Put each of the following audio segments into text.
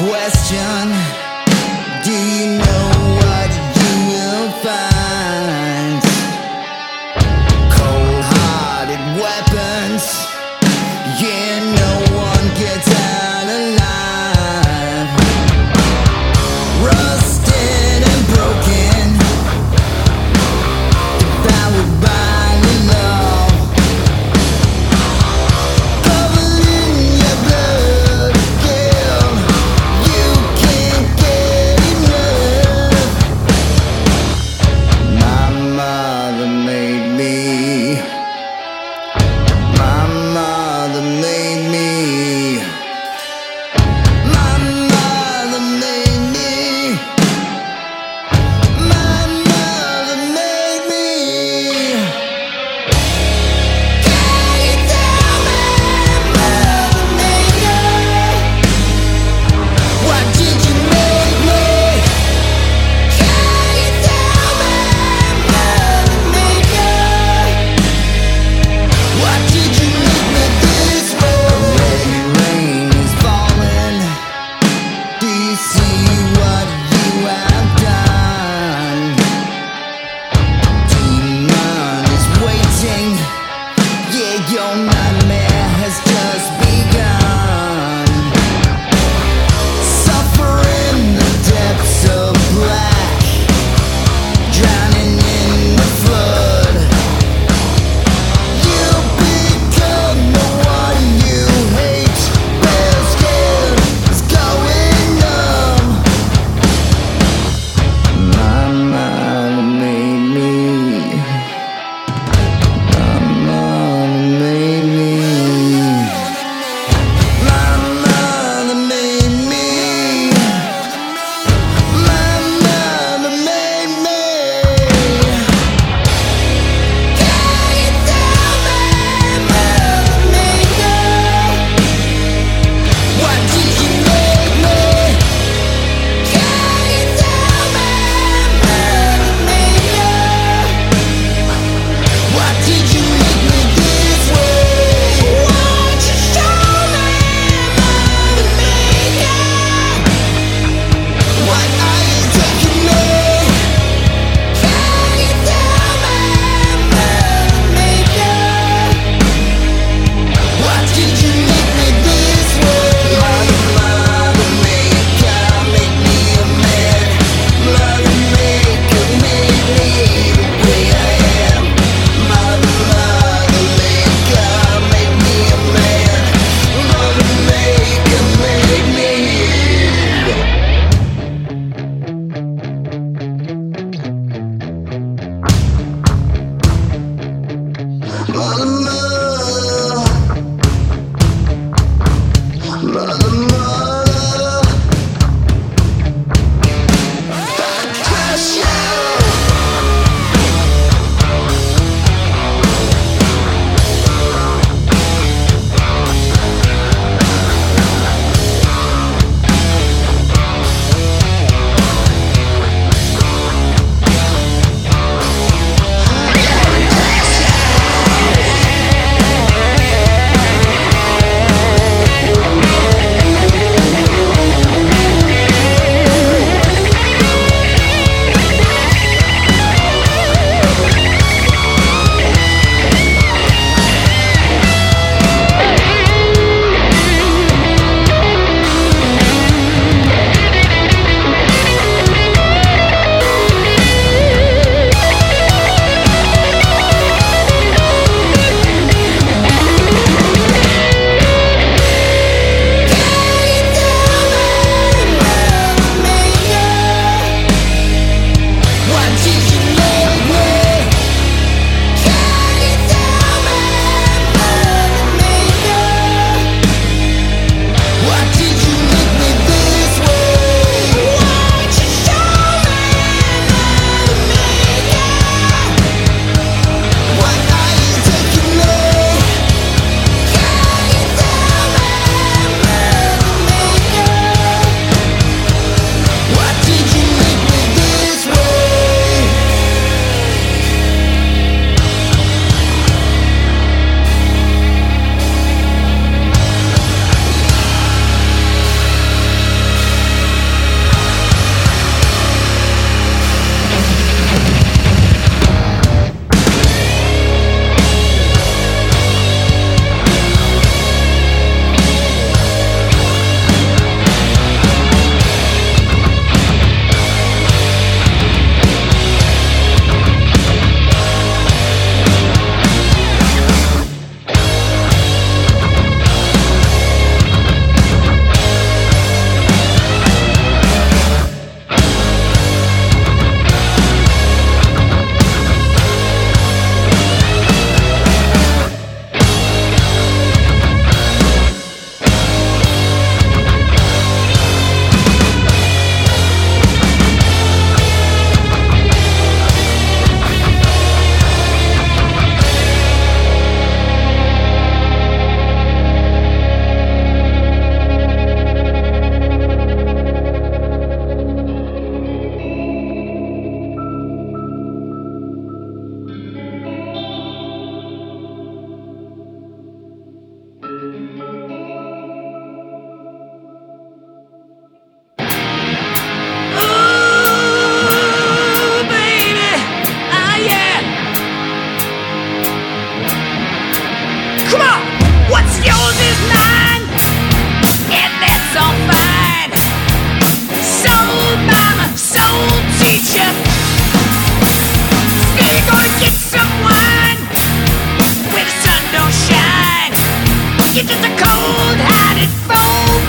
question. Do you know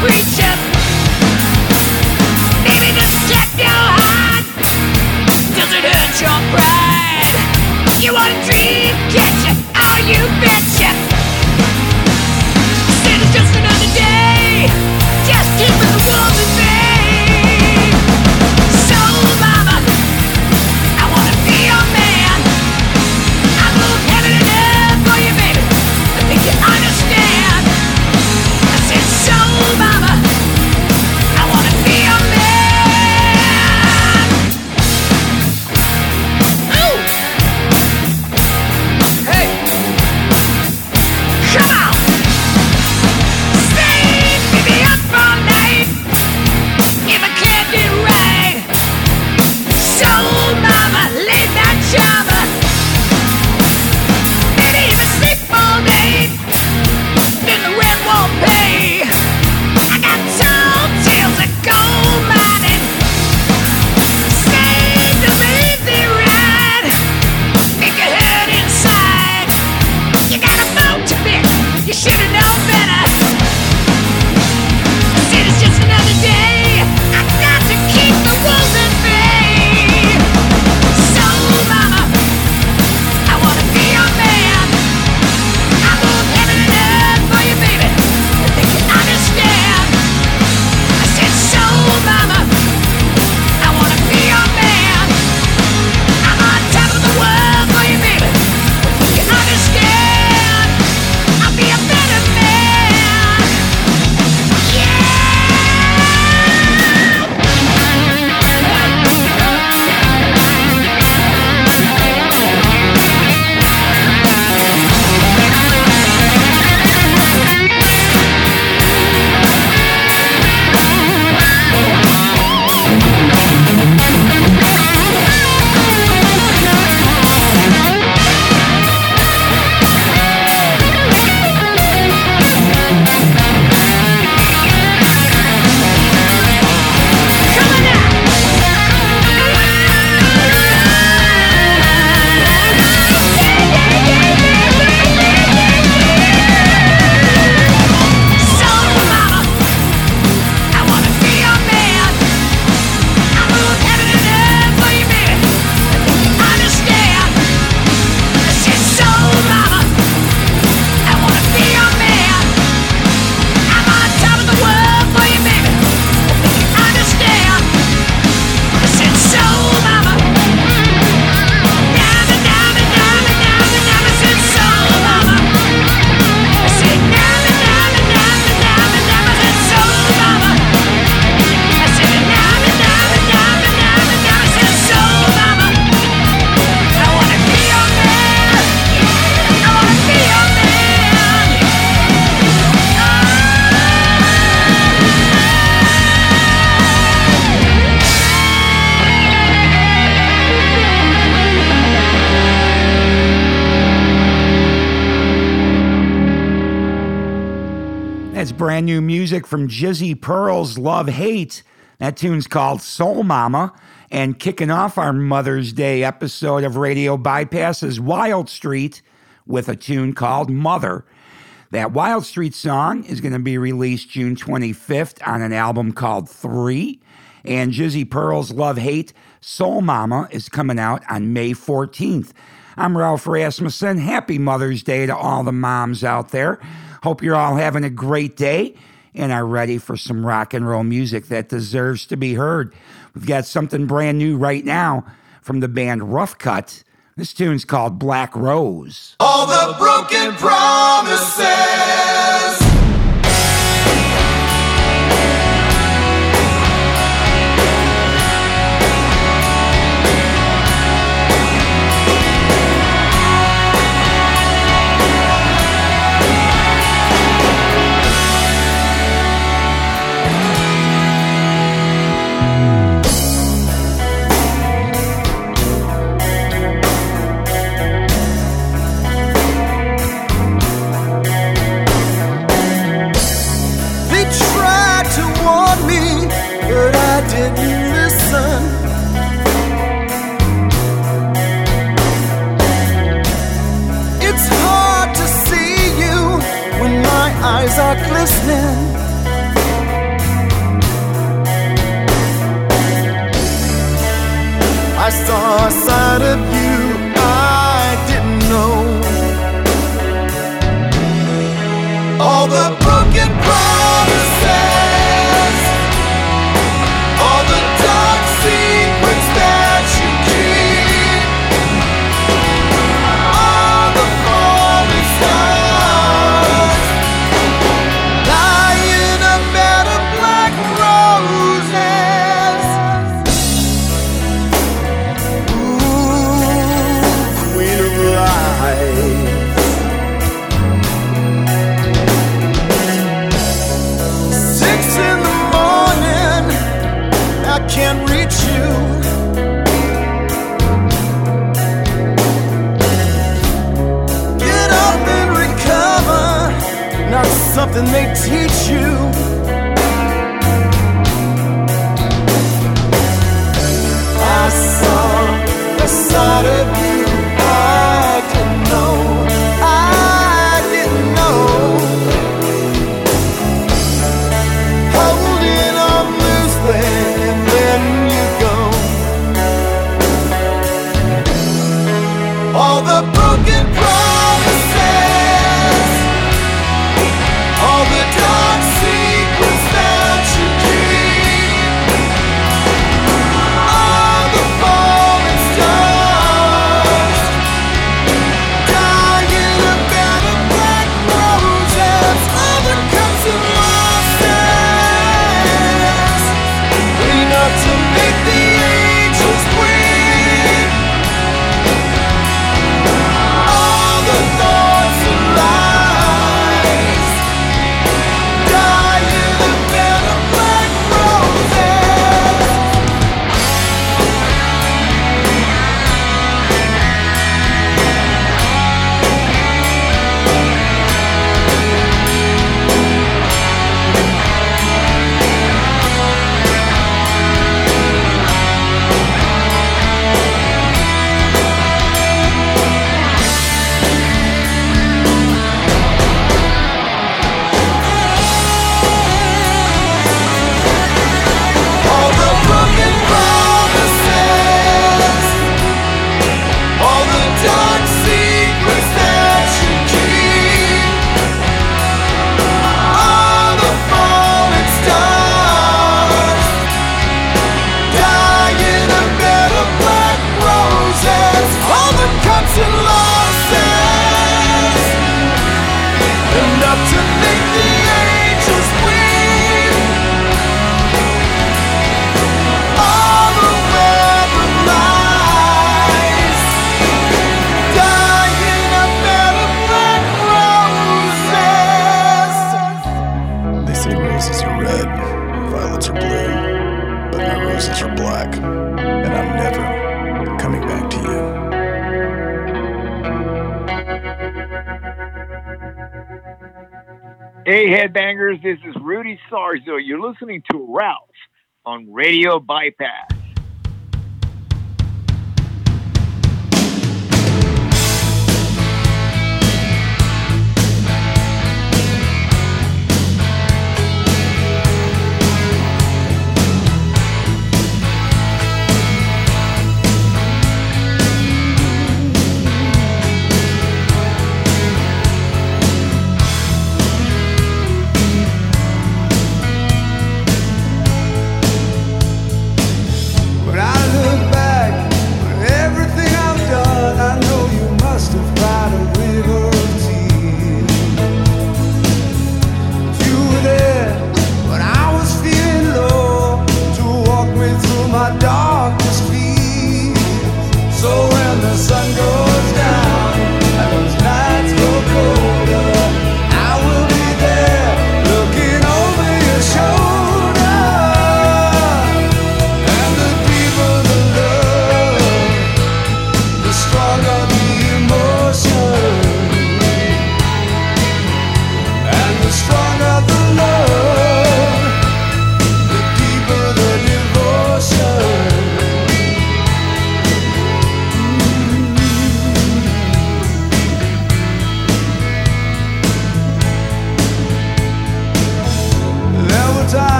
preacher. Brand new music from Jizzy Pearl's Love Hate. That tune's called Soul Mama. And kicking off our Mother's Day episode of Radio Bypass is Wild Street with a tune called Mother. That Wild Street song is going to be released June 25th on an album called Three. And Jizzy Pearl's Love Hate Soul Mama is coming out on May 14th. I'm Ralph Rasmussen. Happy Mother's Day to all the moms out there. Hope you're all having a great day and are ready for some rock and roll music that deserves to be heard. We've got something brand new right now from the band Rough Cutt. This tune's called Black Rose. All the broken promises. warned me, but I didn't listen. It's hard to see you when my eyes are glistening. I saw a side of you. something they teach you. I saw the side of you I didn't know. I didn't know. Holding on loosely, and then you go. All the broken promises. Hey, headbangers, this is Rudy Sarzo. You're listening to Ralph on Radio Bypass.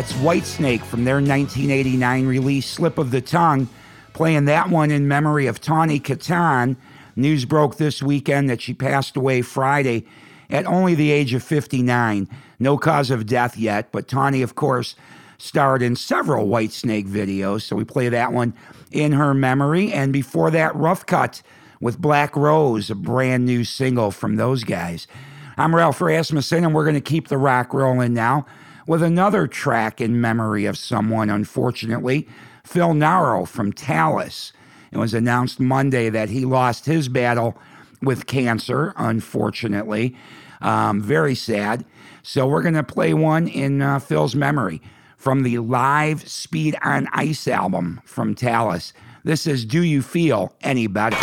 That's Whitesnake from their 1989 release Slip of the Tongue, playing that one in memory of Tawny Kitaen. News broke this weekend that she passed away Friday at only the age of 59. No cause of death yet, but Tawny, of course, starred in several Whitesnake videos, so we play that one in her memory. And before that, Rough Cutt with Black Rose, a brand new single from those guys. I'm Ralph Rasmussen, and we're going to keep the rock rolling now with another track in memory of someone, unfortunately, Phil Naro from Talas. It was announced Monday that he lost his battle with cancer, unfortunately. Um, very sad. So we're going to play one in uh, Phil's memory from the live Speed on Ice album from Talas. This is Do You Feel Any Better?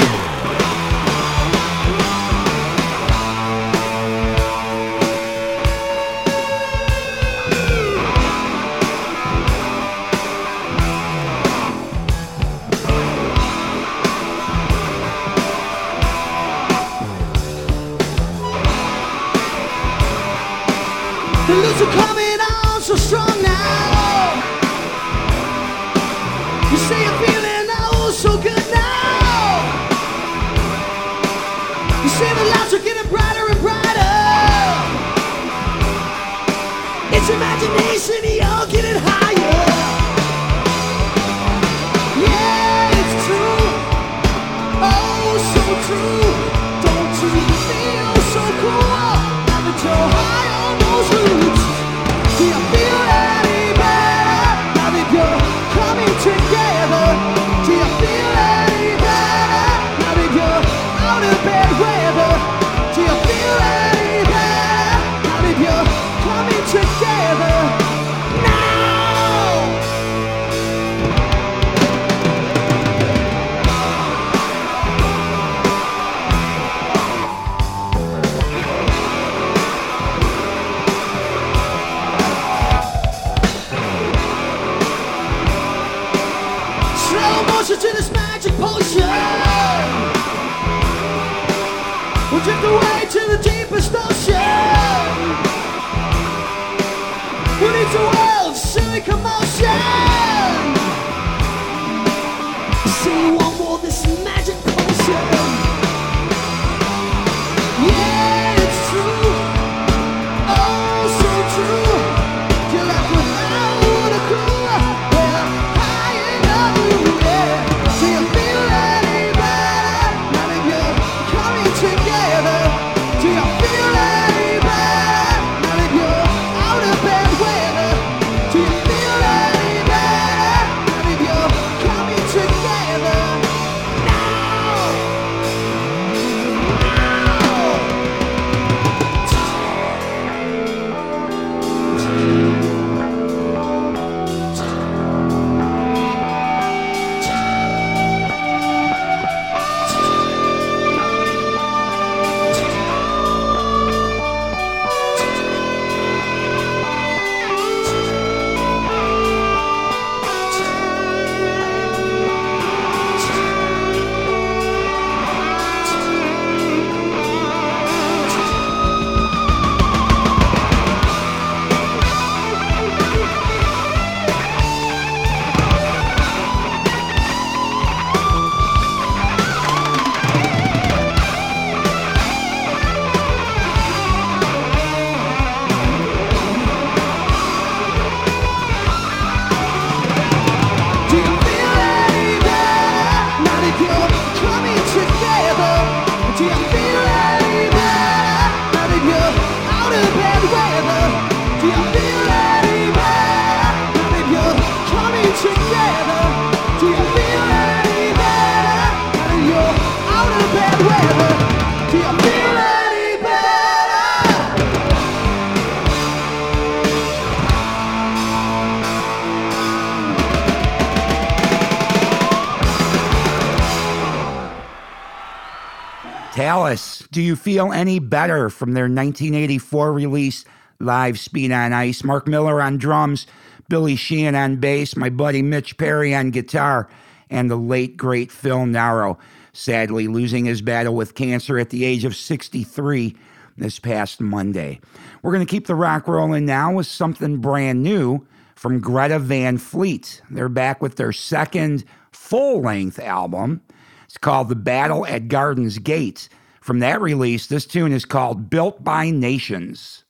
Do you feel any better from their 1984 release, Live Speed on Ice? Mark Miller on drums, Billy Sheehan on bass, my buddy Mitch Perry on guitar, and the late, great Phil Naro, sadly losing his battle with cancer at the age of 63 this past Monday. We're going to keep the rock rolling now with something brand new from Greta Van Fleet. They're back with their second full length album. It's called The Battle at Gardens Gate. From that release, this tune is called Built by Nations.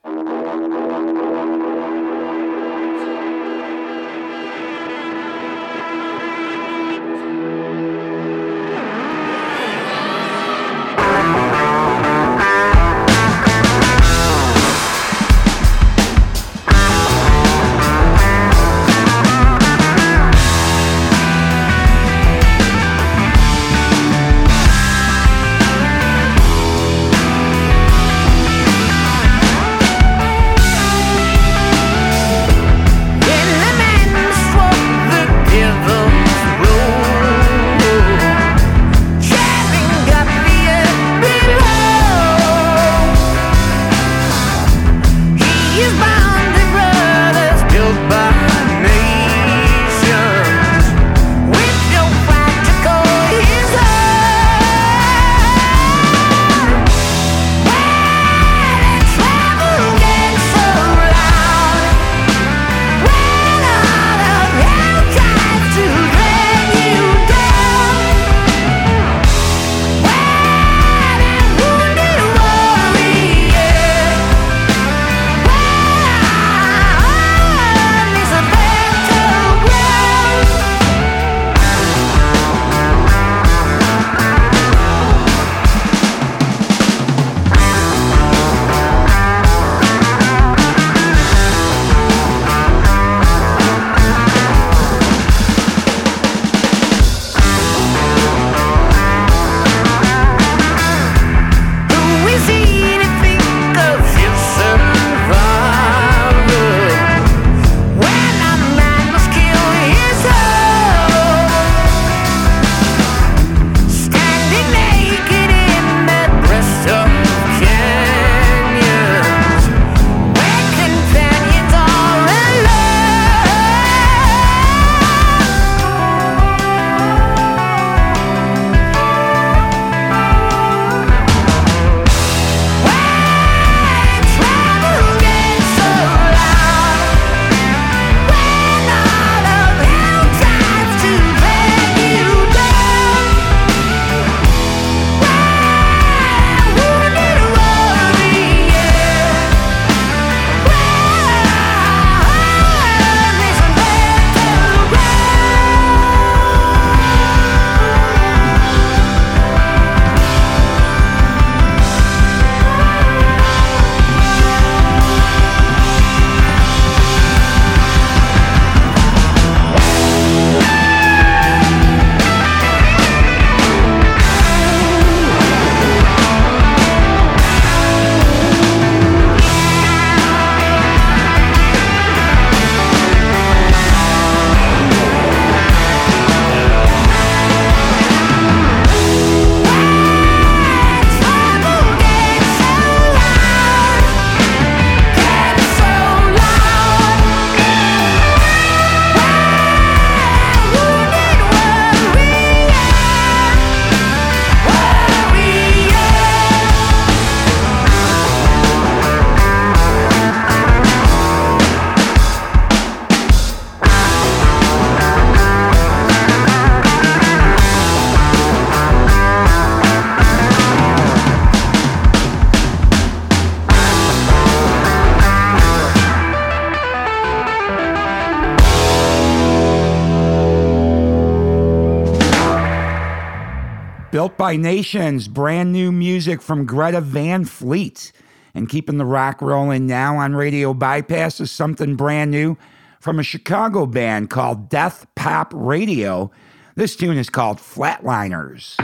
by Nations, brand new music from Greta Van Fleet. And keeping the rock rolling now on Radio Bypass is something brand new from a Chicago band called Death Pop Radio. This tune is called Flatliners.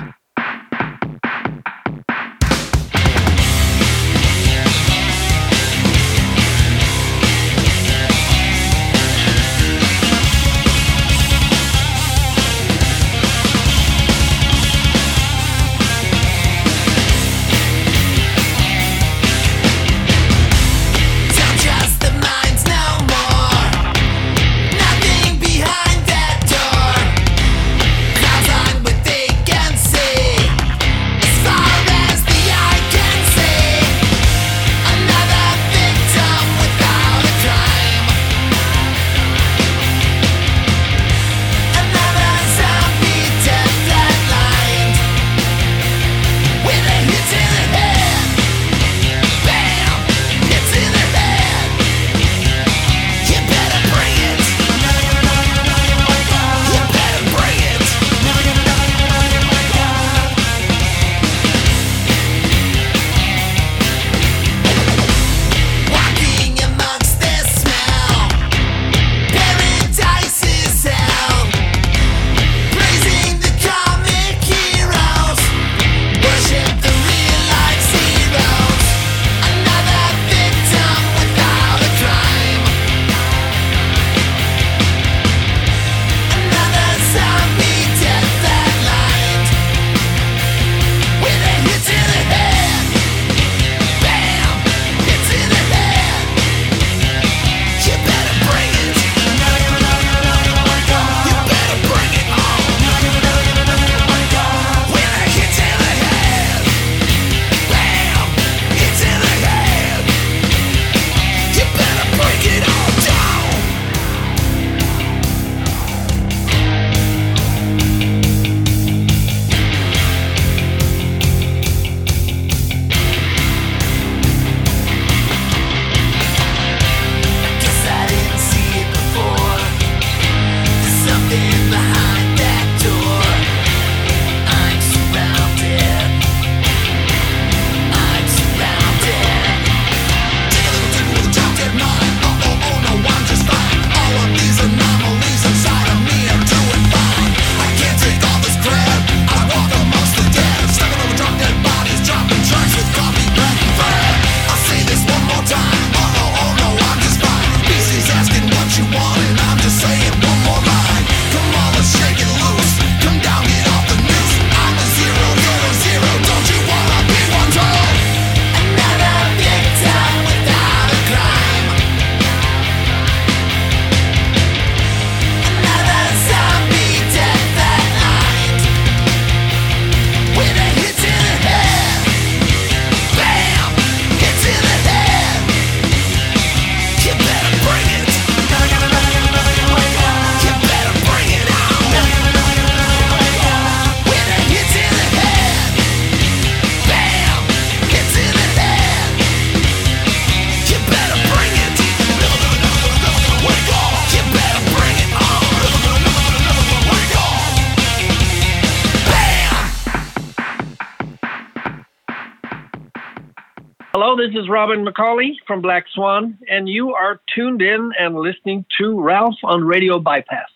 This is Robin McAuley from Black Swan, and you are tuned in and listening to Ralph on Radio Bypass.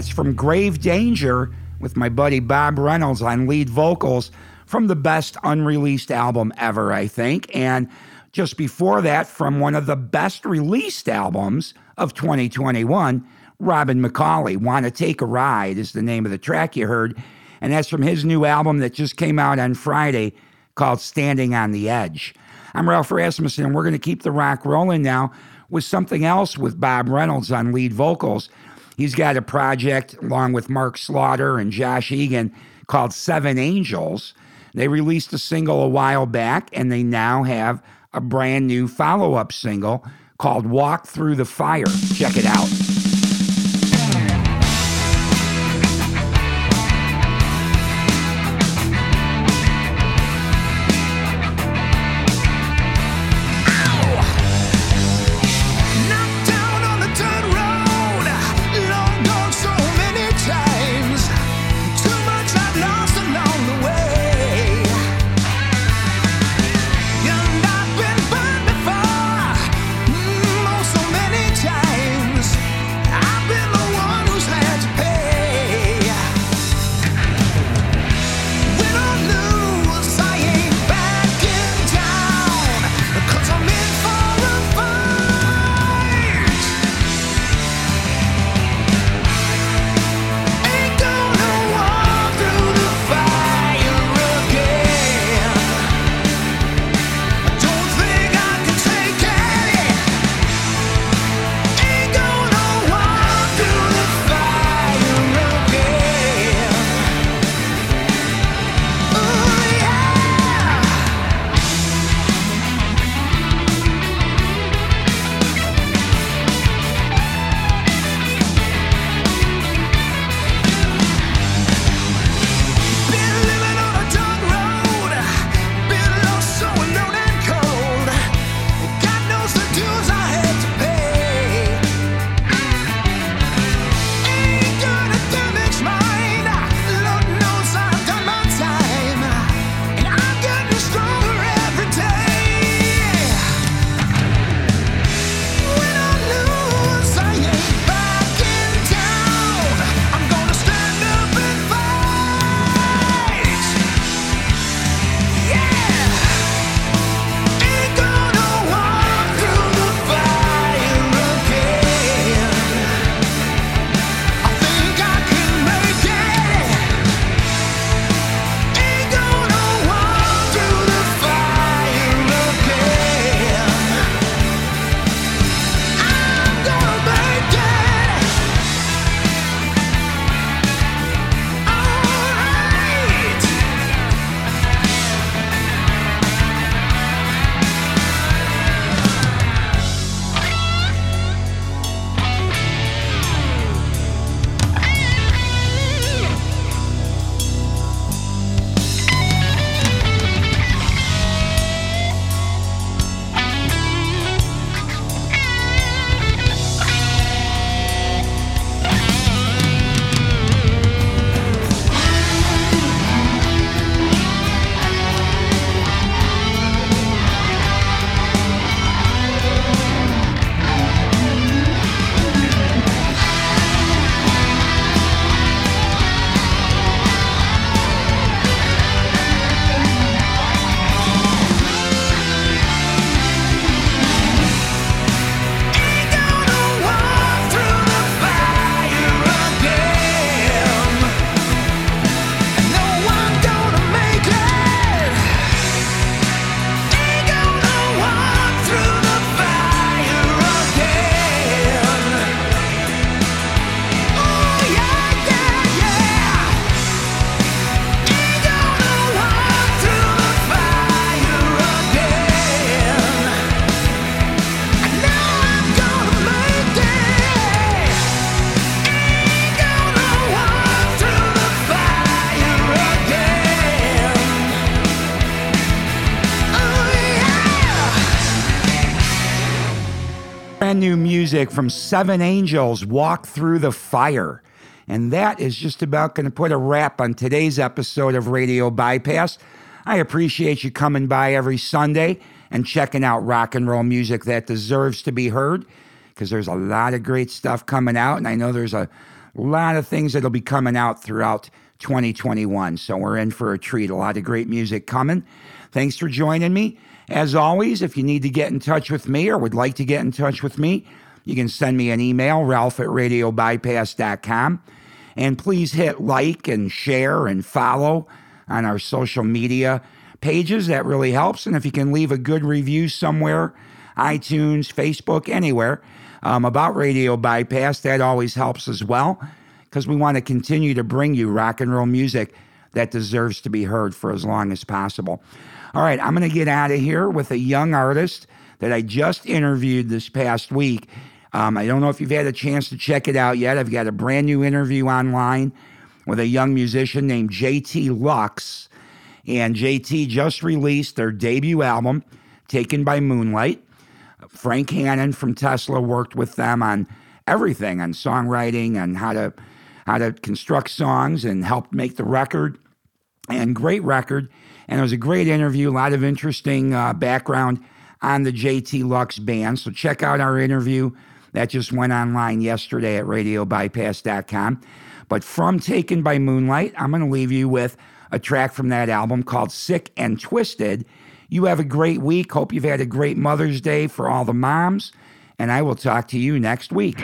That's from Grave Danger with my buddy Bob Reynolds on lead vocals from the best unreleased album ever, I think. And just before that, from one of the best released albums of 2021, Robin McAuley. Wanna Take a Ride is the name of the track you heard. And that's from his new album that just came out on Friday called Standing on the Edge. I'm Ralph Rasmussen, and we're going to keep the rock rolling now with something else with Bob Reynolds on lead vocals. He's got a project along with Mark Slaughter and Josh Egan called Seven Angels. They released a single a while back, and they now have a brand new follow up single called Walk Through the Fire. Check it out. Brand new music from Seven Angels, Walk Through the Fire. And that is just about going to put a wrap on today's episode of Radio Bypass. I appreciate you coming by every Sunday and checking out rock and roll music that deserves to be heard. because there's a lot of great stuff coming out. And I know there's a lot of things that'll be coming out throughout 2021. So we're in for a treat. A lot of great music coming. Thanks for joining me. As always, if you need to get in touch with me or would like to get in touch with me, you can send me an email, ralph at radiobypass.com. And please hit like and share and follow on our social media pages. That really helps. And if you can leave a good review somewhere, iTunes, Facebook, anywhere, um, about Radio Bypass, that always helps as well because we want to continue to bring you rock and roll music that deserves to be heard for as long as possible. All right, I'm going to get out of here with a young artist that I just interviewed this past week. Um, I don't know if you've had a chance to check it out yet. I've got a brand new interview online with a young musician named JT Lux. And JT just released their debut album, Taken by Moonlight. Frank Hannon from Tesla worked with them on everything on songwriting and how to how to construct songs and helped make the record. And great record. And it was a great interview, a lot of interesting uh, background on the JT Lux band. So check out our interview that just went online yesterday at radiobypass.com. But from Taken by Moonlight, I'm going to leave you with a track from that album called Sick and Twisted. You have a great week. Hope you've had a great Mother's Day for all the moms. And I will talk to you next week.